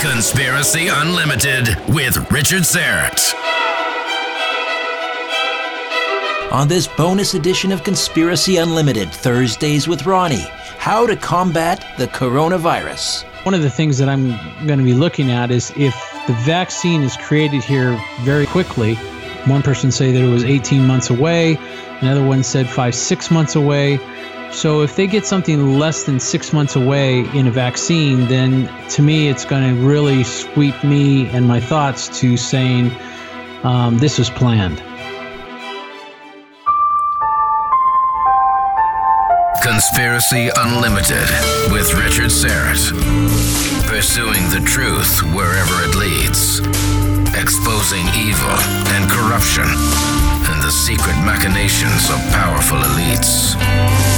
Conspiracy Unlimited with Richard Syrett. On this bonus edition of Conspiracy Unlimited, Thursdays with Ronnie, how to combat the coronavirus. One of the things that I'm going to be looking at is if the vaccine is created here very quickly. One person say that it was 18 months away, another one said 5 6 months away. So if they get something less than six months away in a vaccine, then to me it's going to really sweep me and my thoughts to saying um, this was planned. Conspiracy Unlimited with Richard Syrett. Pursuing the truth wherever it leads. Exposing evil and corruption and the secret machinations of powerful elites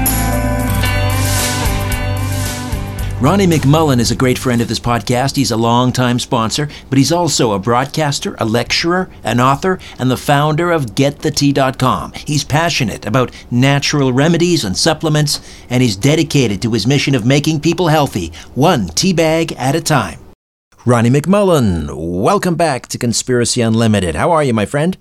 Ronnie McMullen is a great friend of this podcast. He's a longtime sponsor, but he's also a broadcaster, a lecturer, an author, and the founder of GetTheTea.com. He's passionate about natural remedies and supplements, and he's dedicated to his mission of making people healthy, one tea bag at a time. Ronnie McMullen, welcome back to Conspiracy Unlimited. How are you, my friend?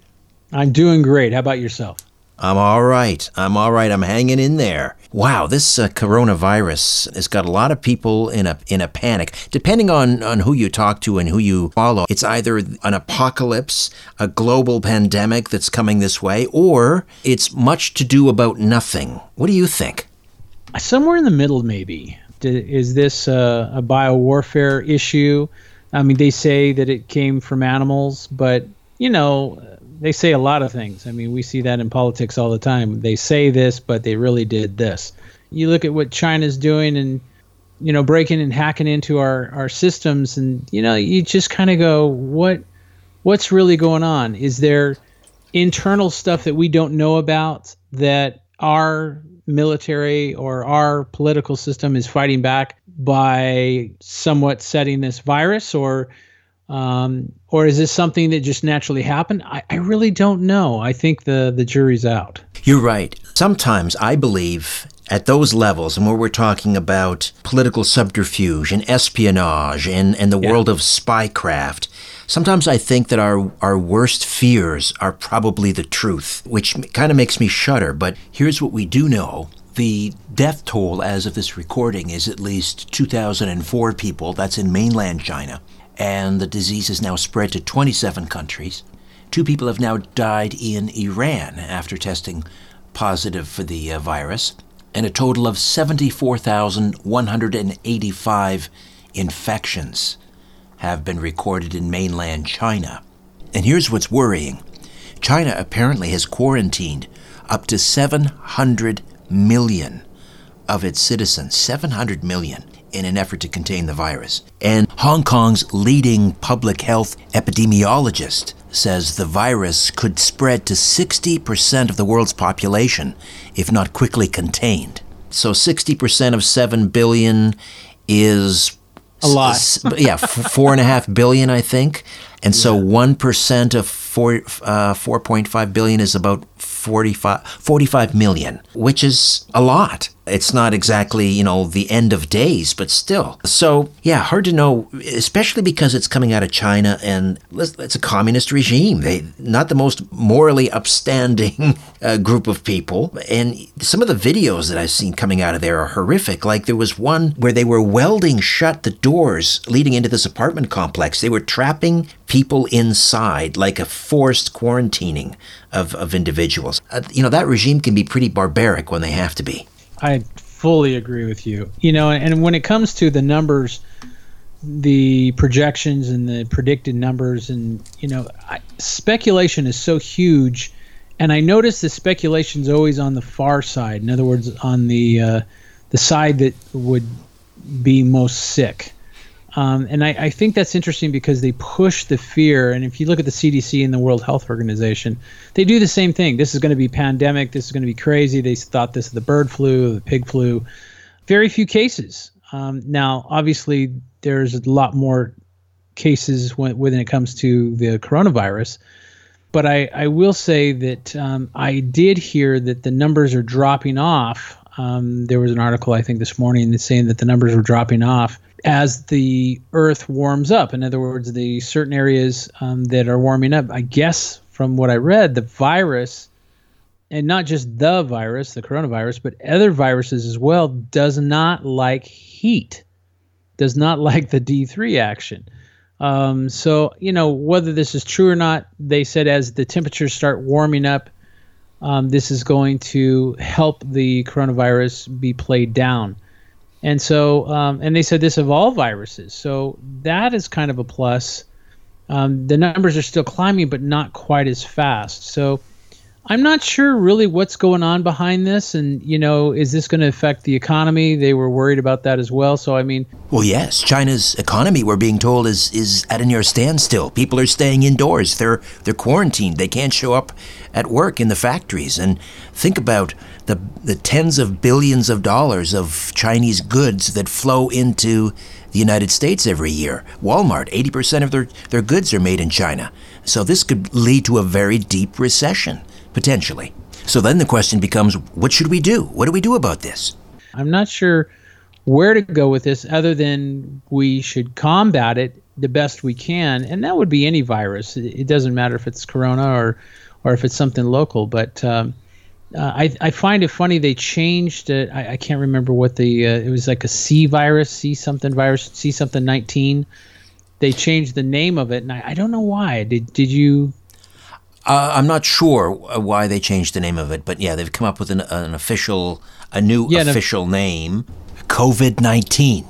I'm doing great. How about yourself? I'm all right. I'm all right. I'm hanging in there. Wow, this uh, coronavirus has got a lot of people in a in a panic. Depending on on who you talk to and who you follow, it's either an apocalypse, a global pandemic that's coming this way, or it's much to do about nothing. What do you think? Somewhere in the middle, maybe. Is this a, a biowarfare issue? I mean, they say that it came from animals, but you know, they say a lot of things. I mean, we see that in politics all the time. They say this, but they really did this. You look at what China's doing and you know breaking and hacking into our our systems and you know you just kind of go what what's really going on is there internal stuff that we don't know about that our military or our political system is fighting back by somewhat setting this virus or um, or is this something that just naturally happened? I, I really don't know. I think the, the jury's out. You're right. Sometimes I believe at those levels, and where we're talking about political subterfuge and espionage and, and the yeah. world of spycraft, sometimes I think that our, our worst fears are probably the truth, which kind of makes me shudder. But here's what we do know. The death toll as of this recording is at least 2,004 people. That's in mainland China and the disease has now spread to 27 countries. Two people have now died in Iran after testing positive for the uh, virus, and a total of 74,185 infections have been recorded in mainland China. And here's what's worrying China apparently has quarantined up to 700 million of its citizens. 700 million. In an effort to contain the virus. And Hong Kong's leading public health epidemiologist says the virus could spread to 60% of the world's population if not quickly contained. So 60% of 7 billion is a lot. S- yeah, f- four and a half billion, I think. And so one of four, uh, 4.5 billion is about 45, 45 million, which is a lot. It's not exactly, you know, the end of days, but still. So, yeah, hard to know, especially because it's coming out of China and it's a communist regime. They not the most morally upstanding uh, group of people. And some of the videos that I've seen coming out of there are horrific. Like there was one where they were welding shut the doors leading into this apartment complex. They were trapping people inside like a forced quarantining of, of individuals. Uh, you know, that regime can be pretty barbaric when they have to be. I fully agree with you. You know, and when it comes to the numbers, the projections and the predicted numbers, and you know, I, speculation is so huge. And I notice the speculation is always on the far side. In other words, on the uh, the side that would be most sick. Um, and I, I, think that's interesting because they push the fear. And if you look at the CDC and the World Health Organization, they do the same thing. This is going to be pandemic. This is going to be crazy. They thought this is the bird flu, the pig flu. Very few cases. Um, now, obviously, there's a lot more cases when, when it comes to the coronavirus. But I, I will say that um, I did hear that the numbers are dropping off. Um, there was an article, I think, this morning that's saying that the numbers were dropping off as the Earth warms up. In other words, the certain areas um, that are warming up. I guess from what I read, the virus, and not just the virus, the coronavirus, but other viruses as well, does not like heat, does not like the D3 action. Um, so, you know, whether this is true or not, they said as the temperatures start warming up, um, this is going to help the coronavirus be played down. And so, um, and they said this of all viruses. So that is kind of a plus. Um, the numbers are still climbing, but not quite as fast. So I'm not sure really what's going on behind this. And, you know, is this going to affect the economy? They were worried about that as well. So, I mean. Well, yes. China's economy, we're being told, is, is at a near standstill. People are staying indoors. They're, they're quarantined. They can't show up at work in the factories. And think about the, the tens of billions of dollars of Chinese goods that flow into the United States every year. Walmart, 80% of their, their goods are made in China. So this could lead to a very deep recession, potentially. So then the question becomes what should we do? What do we do about this? I'm not sure where to go with this other than we should combat it the best we can. And that would be any virus. It doesn't matter if it's corona or, or if it's something local. But um, uh, I, I find it funny they changed it. I, I can't remember what the uh, it was like a C virus, C something virus, C something 19. They changed the name of it, and I, I don't know why. Did did you? Uh, I'm not sure why they changed the name of it, but yeah, they've come up with an, an official, a new yeah, official no. name, COVID 19.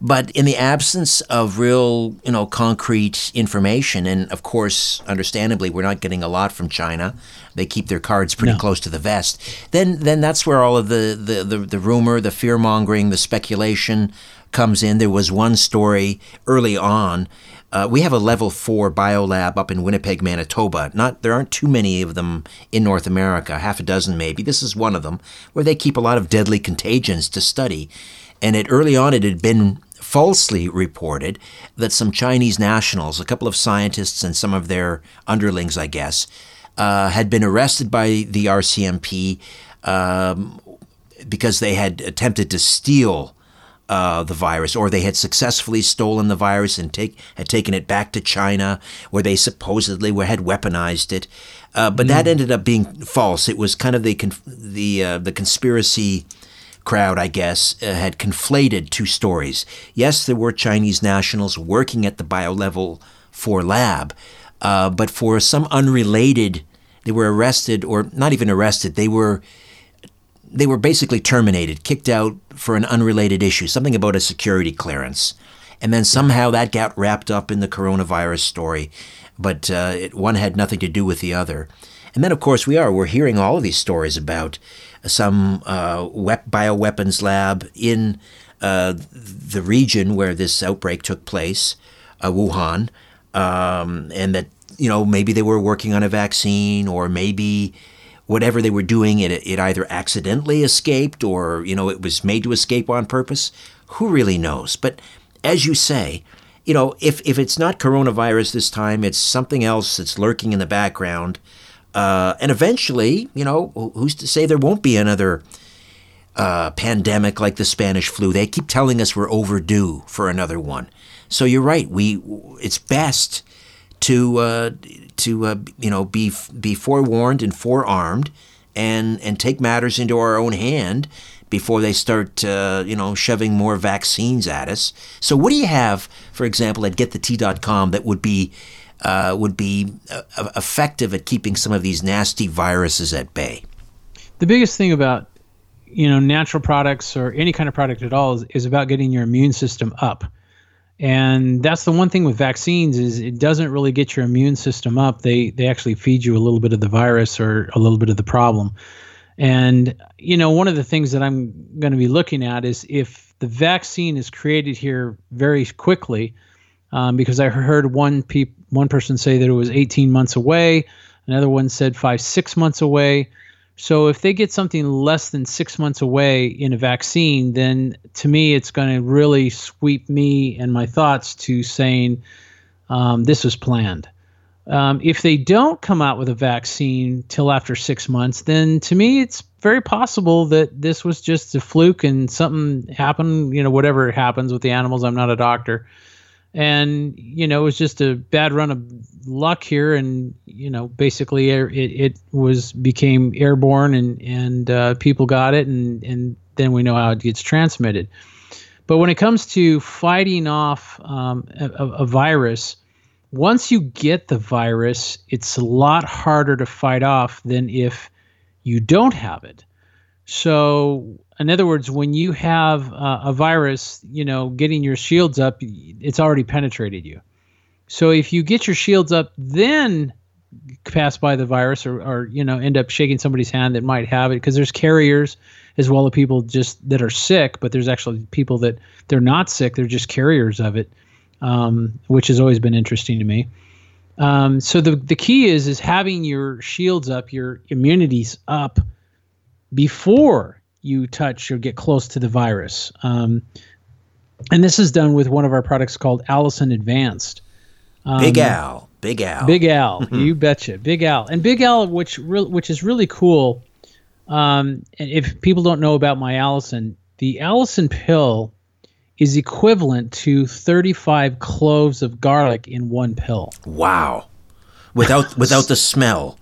But in the absence of real, you know, concrete information, and of course, understandably, we're not getting a lot from China. They keep their cards pretty no. close to the vest. Then, then that's where all of the the, the, the rumor, the fear mongering, the speculation comes in. There was one story early on. Uh, we have a level four biolab up in Winnipeg, Manitoba. Not there aren't too many of them in North America, half a dozen maybe. This is one of them where they keep a lot of deadly contagions to study. And it early on, it had been falsely reported that some Chinese nationals, a couple of scientists and some of their underlings, I guess, uh, had been arrested by the RCMP um, because they had attempted to steal uh, the virus, or they had successfully stolen the virus and take had taken it back to China, where they supposedly were, had weaponized it. Uh, but mm. that ended up being false. It was kind of the the uh, the conspiracy crowd, I guess, uh, had conflated two stories. Yes, there were Chinese nationals working at the BioLevel 4 lab, uh, but for some unrelated, they were arrested, or not even arrested, they were they were basically terminated, kicked out for an unrelated issue, something about a security clearance. And then somehow that got wrapped up in the coronavirus story, but uh, it, one had nothing to do with the other. And then, of course, we are. We're hearing all of these stories about some uh, bioweapons lab in uh, the region where this outbreak took place, uh, Wuhan, um, and that you know maybe they were working on a vaccine or maybe whatever they were doing it, it either accidentally escaped or you know it was made to escape on purpose. Who really knows? But as you say you know if, if it's not coronavirus this time it's something else that's lurking in the background uh, and eventually you know who's to say there won't be another uh, pandemic like the spanish flu? They keep telling us we're overdue for another one. So you're right we it's best to uh, to uh, you know be be forewarned and forearmed, and and take matters into our own hand before they start uh, you know shoving more vaccines at us. So what do you have, for example, at getthetea.com that would be uh, would be uh, effective at keeping some of these nasty viruses at bay? The biggest thing about you know natural products or any kind of product at all is, is about getting your immune system up and that's the one thing with vaccines is it doesn't really get your immune system up. They they actually feed you a little bit of the virus or a little bit of the problem. And you know one of the things that i'm going to be looking at is if the vaccine is created here very quickly um, because i heard one pe- one person say that it was 18 months away. Another one said five six months away so if they get something less than six months away in a vaccine, then to me it's going to really sweep me and my thoughts to saying um, this was planned. Um, if they don't come out with a vaccine till after six months, then to me it's very possible that this was just a fluke and something happened. You know, whatever happens with the animals. I'm not a doctor and you know it was just a bad run of luck here. And you know basically it, it was became airborne and and uh, people got it. And and then we know how it gets transmitted. But when it comes to fighting off um, a, a virus once you get the virus it's a lot harder to fight off than if you don't have it. So in other words, when you have uh, a virus, you know, getting your shields up, it's already penetrated you. So if you get your shields up, then pass by the virus or, or you know end up shaking somebody's hand that might have it because there's carriers as well as people just that are sick but there's actually people that they're not sick they're just carriers of it um, which has always been interesting to me um, so the, the key is is having your shields up your immunities up before you touch or get close to the virus. Um, and this is done with one of our products called Allicin Advanced. Um, Big Al, Big Al, Big Al, you betcha, Big Al, and Big Al, which re- which is really cool. Um, and if people don't know about my Allicin, the Allicin pill is equivalent to 35 cloves of garlic in one pill. Wow, without without the smell.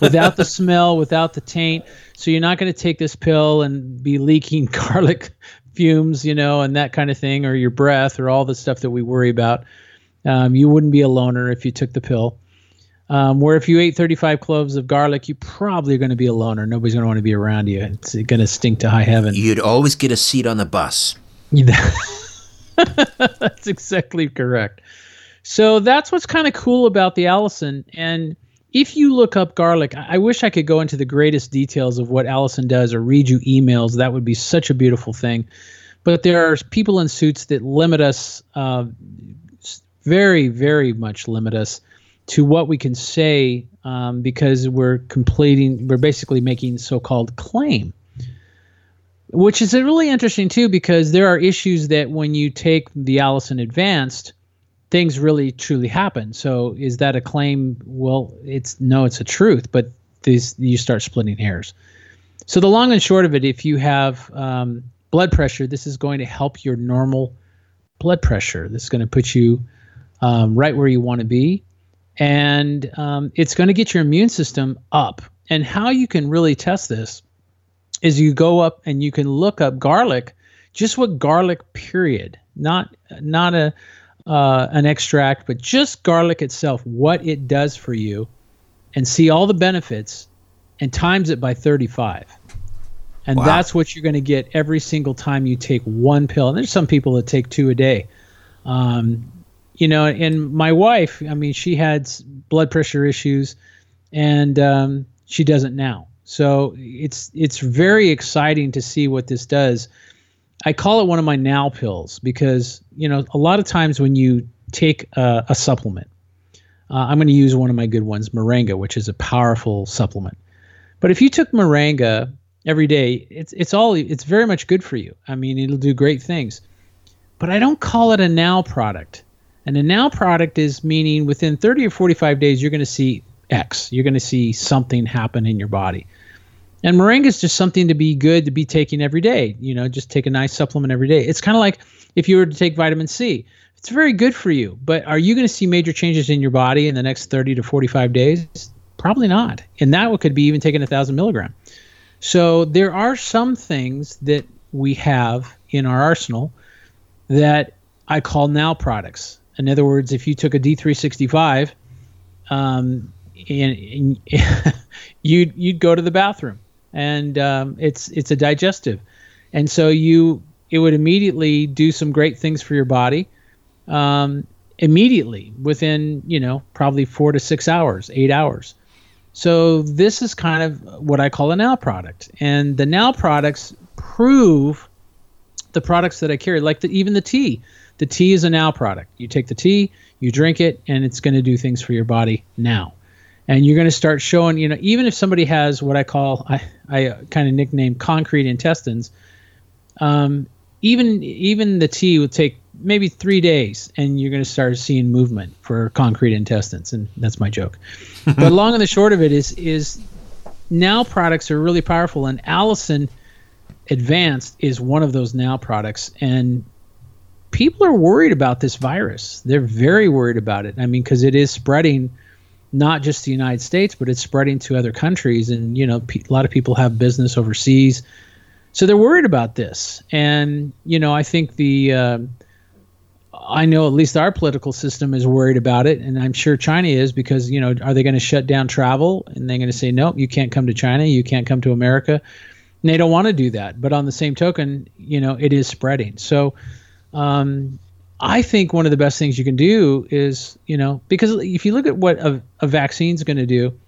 Without the smell, without the taint. So you're not going to take this pill and be leaking garlic fumes, you know, and that kind of thing, or your breath, or all the stuff that we worry about. Um, you wouldn't be a loner if you took the pill. Um, where if you ate 35 cloves of garlic, you probably are going to be a loner. Nobody's going to want to be around you. It's going to stink to high heaven. You'd always get a seat on the bus. that's exactly correct. So that's what's kind of cool about the Allicin. And if you look up garlic, I wish I could go into the greatest details of what Allicin does or read you emails. That would be such a beautiful thing. But there are people in suits that limit us, uh, very, very much limit us to what we can say um, because we're completing, we're basically making so called claim. Which is really interesting too, because there are issues that when you take the Allicin Advanced, things really truly happen. So is that a claim? Well, it's no, it's a truth, but these you start splitting hairs. So the long and short of it, if you have um, blood pressure, this is going to help your normal blood pressure. This is going to put you um, right where you want to be, and um, it's going to get your immune system up. And how you can really test this is you go up and you can look up garlic, just what garlic period, not not a uh, an extract, but just garlic itself, what it does for you, and see all the benefits, and times it by 35. And wow. that's what you're going to get every single time you take one pill. And there's some people that take two a day. Um, you know, and my wife, I mean, she had blood pressure issues, and um, she doesn't now. So it's it's very exciting to see what this does I call it one of my now pills because you know a lot of times when you take a, a supplement, uh, I'm going to use one of my good ones, Moringa, which is a powerful supplement. But if you took Moringa every day, it's it's all it's very much good for you. I mean, it'll do great things. But I don't call it a now product. And a now product is meaning within 30 or 45 days you're going to see X. You're going to see something happen in your body. And moringa is just something to be good to be taking every day. You know, just take a nice supplement every day. It's kind of like if you were to take vitamin C. It's very good for you, but are you going to see major changes in your body in the next 30 to 45 days? Probably not. And that could be even taking a thousand milligram. So there are some things that we have in our arsenal that I call now products. In other words, if you took a D365 um, and, and you'd you'd go to the bathroom and um, it's it's a digestive, and so you it would immediately do some great things for your body, um, immediately within you know probably four to six hours, eight hours. So this is kind of what I call a now product, and the now products prove the products that I carry, like the, even the tea. The tea is a now product. You take the tea, you drink it, and it's going to do things for your body now and you're going to start showing you know even if somebody has what i call i, I kind of nickname concrete intestines um, even even the tea will take maybe three days and you're going to start seeing movement for concrete intestines. And that's my joke. But long and the short of it is is now products are really powerful. And allicin advanced is one of those now products. And people are worried about this virus. They're very worried about it. I mean because it is spreading not just the United States, but it's spreading to other countries. And, you know, pe- a lot of people have business overseas. So they're worried about this. And, you know, I think the, uh, I know at least our political system is worried about it. And I'm sure China is because, you know, are they going to shut down travel? And they're going to say, nope, you can't come to China. You can't come to America. And they don't want to do that. But on the same token, you know, it is spreading. So, um, I think one of the best things you can do is, you know, because if you look at what a, a vaccine is going to do,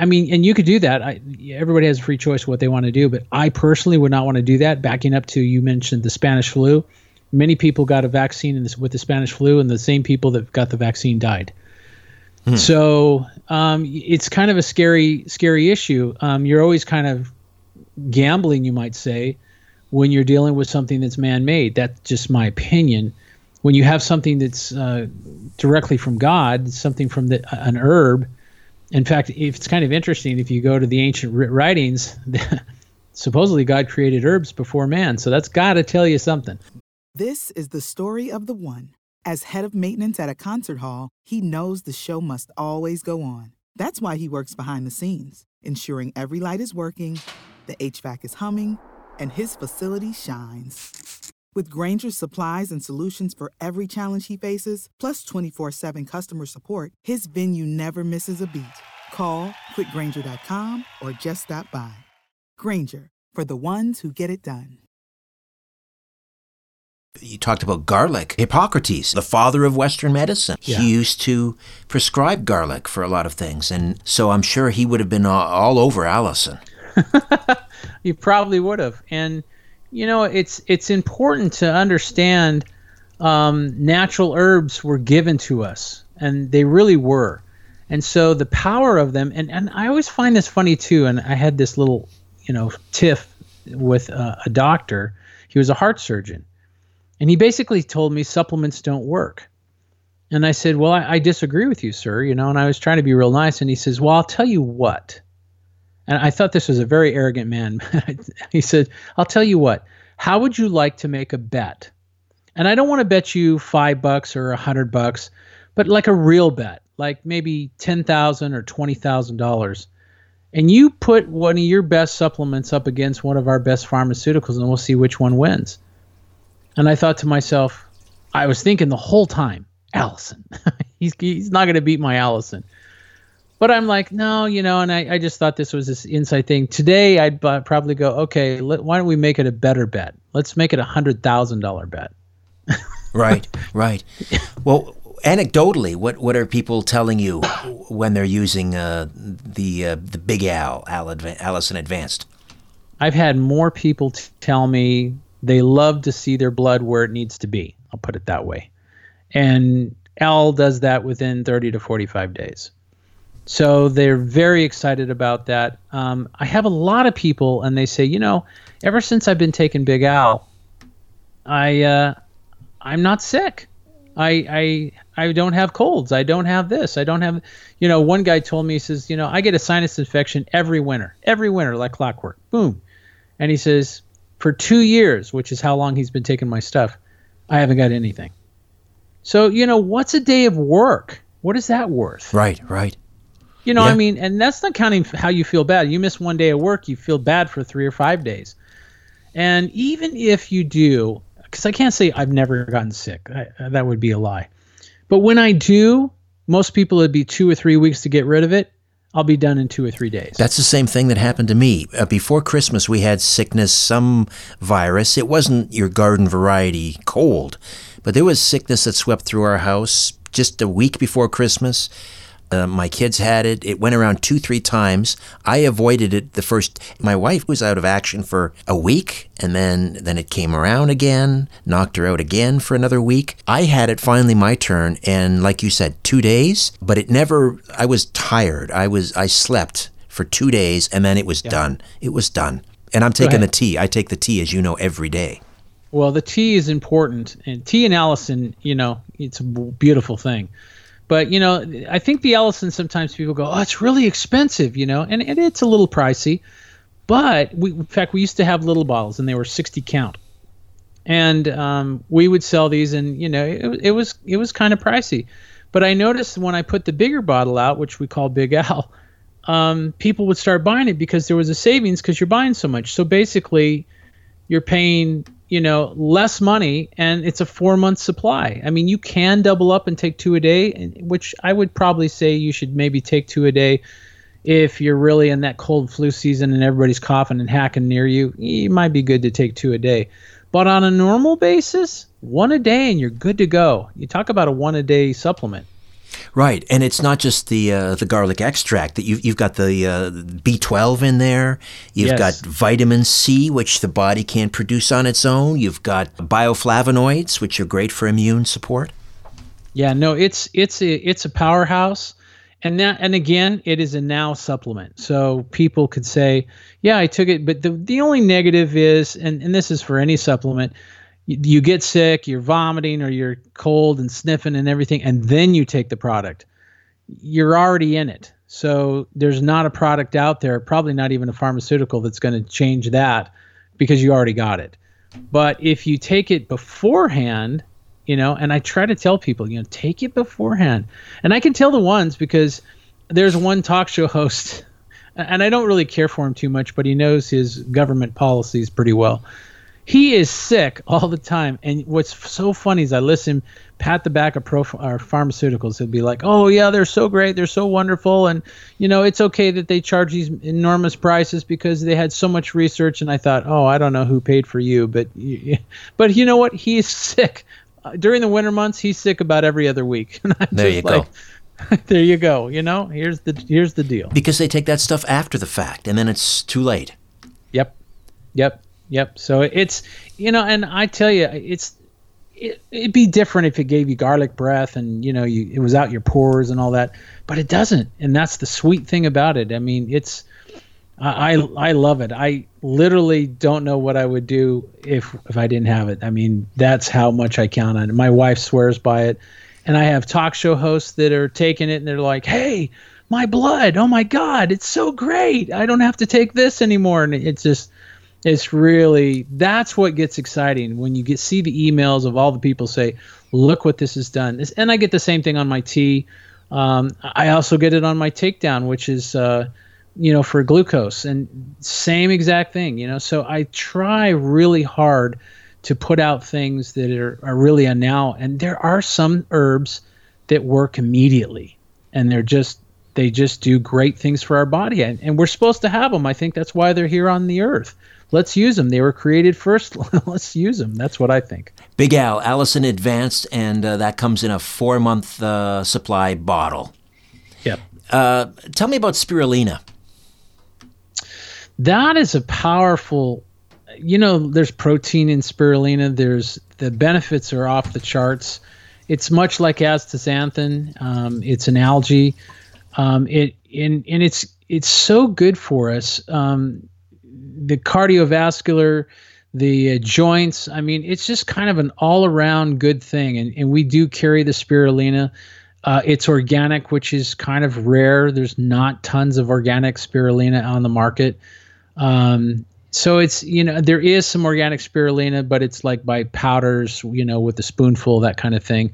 I mean, and you could do that. I, everybody has a free choice what they want to do, but I personally would not want to do that. Backing up to you mentioned the Spanish flu, many people got a vaccine this, with the Spanish flu, and the same people that got the vaccine died. Hmm. So um, it's kind of a scary, scary issue. Um, you're always kind of gambling, you might say, when you're dealing with something that's man-made. That's just my opinion when you have something that's uh, directly from God, something from the, an herb. In fact, if it's kind of interesting, if you go to the ancient writings, supposedly God created herbs before man. So that's got to tell you something. This is the story of the one. As head of maintenance at a concert hall, he knows the show must always go on. That's why he works behind the scenes, ensuring every light is working, the HVAC is humming, and his facility shines. With Grainger's supplies and solutions for every challenge he faces, plus 24 7 customer support, his venue never misses a beat. Call quickgranger.com or just stop by. Grainger, for the ones who get it done. You talked about garlic. Hippocrates, the father of Western medicine, yeah. he used to prescribe garlic for a lot of things. And so I'm sure he would have been all, all over Allicin. you probably would have. And you know, it's it's important to understand um, natural herbs were given to us, and they really were. And so the power of them, and, and I always find this funny too. And I had this little, you know, tiff with a doctor. He was a heart surgeon, and he basically told me supplements don't work. And I said, well, I, I disagree with you, sir. You know, and I was trying to be real nice. And he says, well, I'll tell you what and I thought this was a very arrogant man. he said, I'll tell you what, how would you like to make a bet? And I don't want to bet you five bucks or a hundred bucks, but like a real bet, like maybe ten thousand or twenty thousand dollars. And you put one of your best supplements up against one of our best pharmaceuticals, and we'll see which one wins. And I thought to myself, I was thinking the whole time, Allicin. he's he's not going to beat my Allicin. But I'm like, no, you know, and I, I just thought this was this inside thing. Today, I'd probably go, okay, let, why don't we make it a better bet? Let's make it a hundred thousand dollar bet. right, right. Well, anecdotally, what what are people telling you when they're using uh, the uh, the Big Al, Al Adva- Allicin Advanced? I've had more people t- tell me They love to see their blood where it needs to be. I'll put it that way. And Al does that within 30 to 45 days. So they're very excited about that. Um, I have a lot of people, and they say, you know, ever since I've been taking Big Al, I uh, I'm not sick. I I I don't have colds. I don't have this. I don't have. You know, one guy told me he says, you know, I get a sinus infection every winter, every winter like clockwork. Boom, and he says for two years, which is how long he's been taking my stuff, I haven't got anything. So you know, what's a day of work? What is that worth? Right, right. You know, Yeah. I mean, and that's not counting how you feel bad. You miss one day of work, you feel bad for three or five days. And even if you do, because I can't say I've never gotten sick, I, that would be a lie. But when I do, most people it'd be two or three weeks to get rid of it. I'll be done in two or three days. That's the same thing that happened to me. Uh, before Christmas, we had sickness, some virus. It wasn't your garden variety cold, but there was sickness that swept through our house just a week before Christmas. Uh, my kids had it. It went around two, three times. I avoided it the first. My wife was out of action for a week, and then then it came around again, knocked her out again for another week. I had it finally my turn, and like you said, two days. But it never. I was tired. I was. I slept for two days, and then it was done. It was done. And I'm taking the tea. I take the tea, as you know, every day. Well, the tea is important, and tea and Allicin, you know, it's a beautiful thing. But you know, I think the Allicin sometimes people go, "Oh, it's really expensive," you know, and, and it's a little pricey. But we, in fact, we used to have little bottles, and they were 60 count, and um, we would sell these, and you know, it, it was it was kind of pricey. But I noticed when I put the bigger bottle out, which we call Big Al, um, people would start buying it because there was a savings because you're buying so much. So basically, you're paying you know less money and it's a four month supply. I mean you can double up and take two a day which i would probably say you should maybe take two a day if you're really in that cold flu season and everybody's coughing and hacking near you it might be good to take two a day. But on a normal basis one a day and you're good to go. You talk about a one a day supplement Right, and it's not just the uh, the garlic extract that you've you've got the uh, B12 in there. You've Yes. got vitamin C, which the body can't produce on its own. You've got bioflavonoids, which are great for immune support. Yeah, no, it's it's a it's a powerhouse, and that and again, it is a now supplement. So people could say, yeah, I took it, but the the only negative is, and and this is for any supplement, you, you get sick, you're vomiting or you're cold and sniffing and everything, and then you take the product, you're already in it. So there's not a product out there, probably not even a pharmaceutical that's going to change that because you already got it. But if you take it beforehand, you know, and I try to tell people, you know, take it beforehand. And I can tell the ones because there's one talk show host, and I don't really care for him too much, but he knows his government policies pretty well. He is sick all the time, and what's so funny is I listen pat the back of pro or pharmaceuticals. He'll be like, "Oh yeah, they're so great, they're so wonderful, and you know it's okay that they charge these enormous prices because they had so much research." And I thought, "Oh, I don't know who paid for you, but but you know what? He's sick Uh, during the winter months. He's sick about every other week." And I'm There you go. there you go. You know, here's the here's the deal. Because they take that stuff after the fact, and then it's too late. Yep, yep, yep. So it's you know, and I tell you, it's it, it'd be different if it gave you garlic breath and you know you it was out your pores and all that, but it doesn't, and that's the sweet thing about it. I mean, it's I I love it. I literally don't know what I would do if if I didn't have it. I mean, that's how much I count on it. My wife swears by it, and I have talk show hosts that are taking it and they're like, "Hey, my blood! Oh my God, it's so great! I don't have to take this anymore." And it's just, it's really that's what gets exciting when you get see the emails of all the people say, "Look what this has done." This, and I get the same thing on my tea. Um, I also get it on my takedown, which is. Uh, you know, for glucose and same exact thing, you know. So I try really hard to put out things that are, are really a now. And there are some herbs that work immediately and they're just, they just do great things for our body. And, and we're supposed to have them. I think that's why they're here on the earth. Let's use them. They were created first. Let's use them. That's what I think. Big Al, Allicin Advanced, and uh, that comes in a four month uh, supply bottle. Yep. Uh, tell me about spirulina. that is a powerful you know, there's protein in spirulina. There's the benefits are off the charts. It's much like astaxanthin. Um, it's an algae. Um, it and and it's it's so good for us. Um, the cardiovascular, the uh, joints. I mean, it's just kind of an all around good thing. And and we do carry the spirulina. Uh, it's organic, which is kind of rare. There's not tons of organic spirulina on the market. Um, so it's you know there is some organic spirulina, but it's like by powders, you know, with a spoonful, that kind of thing.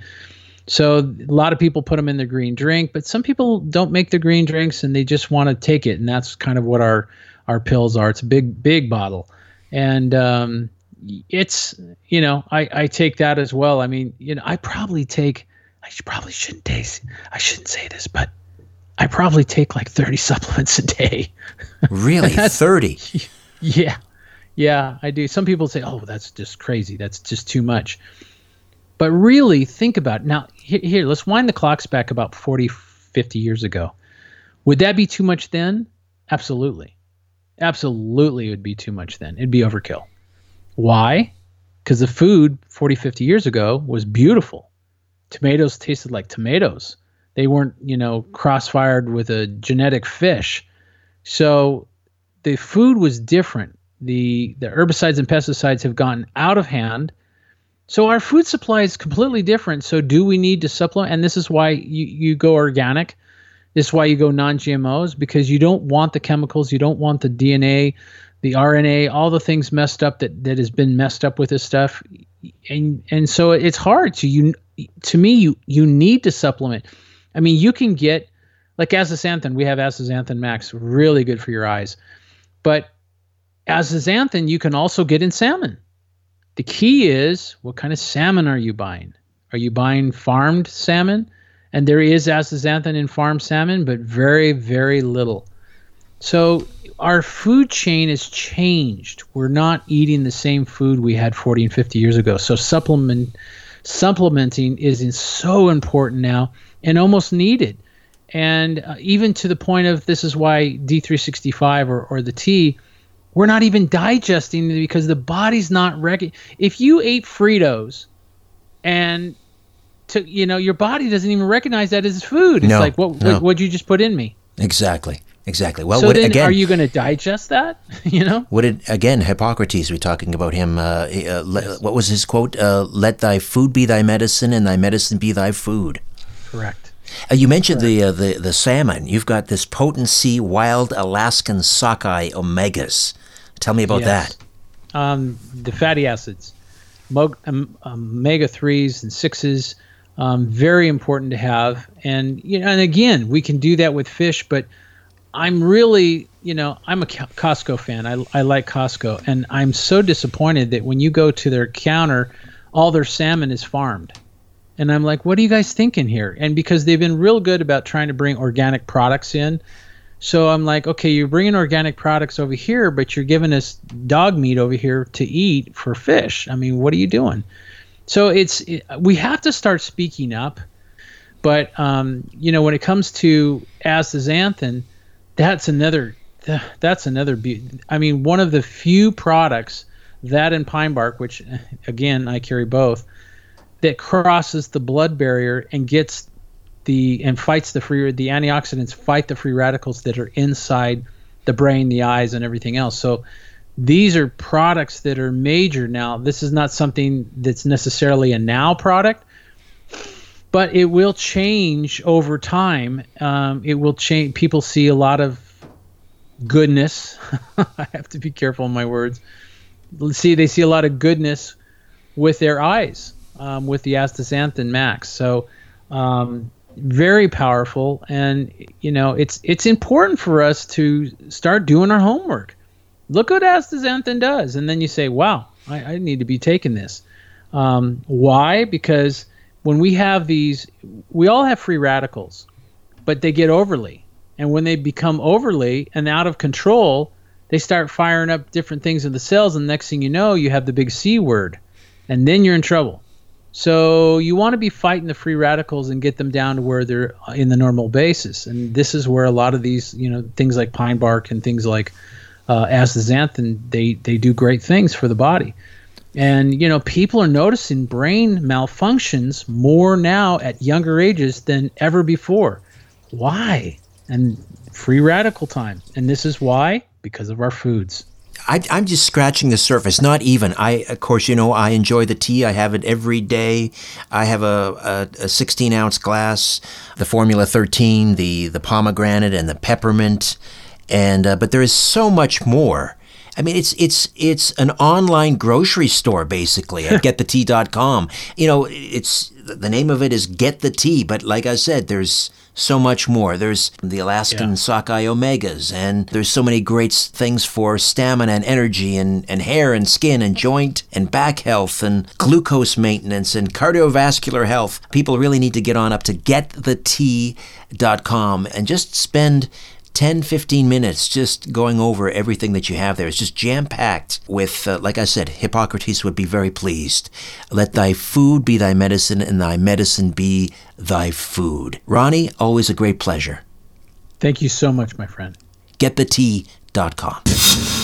So a lot of people put them in their green drink, but some people don't make the green drinks and they just want to take it, and that's kind of what our our pills are. It's a big big bottle, and um, it's you know I I take that as well. I mean you know I probably take I probably shouldn't taste I shouldn't say this, but I probably take like 30 supplements a day. Really? 30? Yeah. Yeah, I do. Some people say, oh, that's just crazy. That's just too much. But really think about it. Now, here, here, let's wind the clocks back about 40, 50 years ago. Would that be too much then? Absolutely. Absolutely, it would be too much then. It'd be overkill. Why? Because the food 40, 50 years ago was beautiful. Tomatoes tasted like tomatoes. They weren't, you know, crossfired with a genetic fish. So the food was different. The the herbicides and pesticides have gotten out of hand. So our food supply is completely different. So do we need to supplement? And this is why you, you go organic. This is why you go non-GMOs because you don't want the chemicals, you don't want the DNA, the RNA, all the things messed up that that has been messed up with this stuff. And and so it's hard to you to me you you need to supplement. I mean, you can get like astaxanthin. We have astaxanthin max, really good for your eyes. But astaxanthin you can also get in salmon. The key is what kind of salmon are you buying? Are you buying farmed salmon? And there is astaxanthin in farmed salmon, but very, very little. So our food chain has changed. We're not eating the same food we had 40 and 50 years ago. So supplement supplementing is so important now and almost needed. And uh, even to the point of this is why D365 or, or the tea, we're not even digesting because the body's not ready. If you ate Fritos and to, you know, your body doesn't even recognize that as food. It's No, like, what, no. what, what'd you just put in me? Exactly. Exactly. Well, so what, then again, are you going to digest that? you know? What did again Hippocrates? We're talking about him. Uh, uh, le- what was his quote? Uh, "Let thy food be thy medicine, and thy medicine be thy food." Correct. Uh, you mentioned the, uh, the the salmon. You've got this potency wild Alaskan sockeye omegas. Tell me about Yes. Um, the fatty acids, um, omega threes and sixes, um, very important to have. And you know, and again, we can do that with fish, but I'm really, you know, I'm a Costco fan. I, I like Costco, and I'm so disappointed that when you go to their counter, all their salmon is farmed. And I'm like, what are you guys thinking here? And because they've been real good about trying to bring organic products in. So I'm like, okay, you're bringing organic products over here, but you're giving us dog meat over here to eat for fish. I mean, what are you doing? So it's it, we have to start speaking up. But um, you know, when it comes to astaxanthin, that's another that's another I mean, one of the few products that and pine bark, which again I carry both, that crosses the blood barrier and gets the and fights the free the antioxidants fight the free radicals that are inside the brain, the eyes, and everything else. So these are products that are major now. This is not something that's necessarily a now product, but it will change over time. Um, it will change. People see a lot of goodness. I have to be careful in my words. See, they see a lot of goodness with their eyes um, with the astaxanthin max. So um, very powerful, and you know it's it's important for us to start doing our homework. Look what astaxanthin does, and then you say, "Wow, I, I need to be taking this." Um, why? Because when we have these, we all have free radicals, but they get overly, and when they become overly and out of control, they start firing up different things in the cells, and the next thing you know, you have the big C word, and then you're in trouble. So you want to be fighting the free radicals and get them down to where they're in the normal basis. And this is where a lot of these, you know, things like pine bark and things like uh, astaxanthin, they they do great things for the body. And you know, people are noticing brain malfunctions more now at younger ages than ever before. Why? And free radical time. And this is why because of our foods. I, am just scratching the surface. Not even. I, of course, you know, I enjoy the tea. I have it every day. I have a, a, a 16 ounce glass, the Formula 13, the the pomegranate, and the peppermint. And uh, but there is so much more. I mean, it's it's it's an online grocery store basically at getthetea.com. You know, it's the name of it is Get the Tea, but like I said, there's so much more. There's the Alaskan yeah. sockeye omegas, and there's so many great things for stamina and energy, and, and hair and skin and joint and back health and glucose maintenance and cardiovascular health. People really need to get on up to getthetea.com and just spend 10, 15 minutes just going over everything that you have there. It's just jam packed with, uh, like I said, Hippocrates would be very pleased. Let thy food be thy medicine, and thy medicine be thy food. Ronnie, always a great pleasure. Thank you so much, my friend. GetTheTea.com.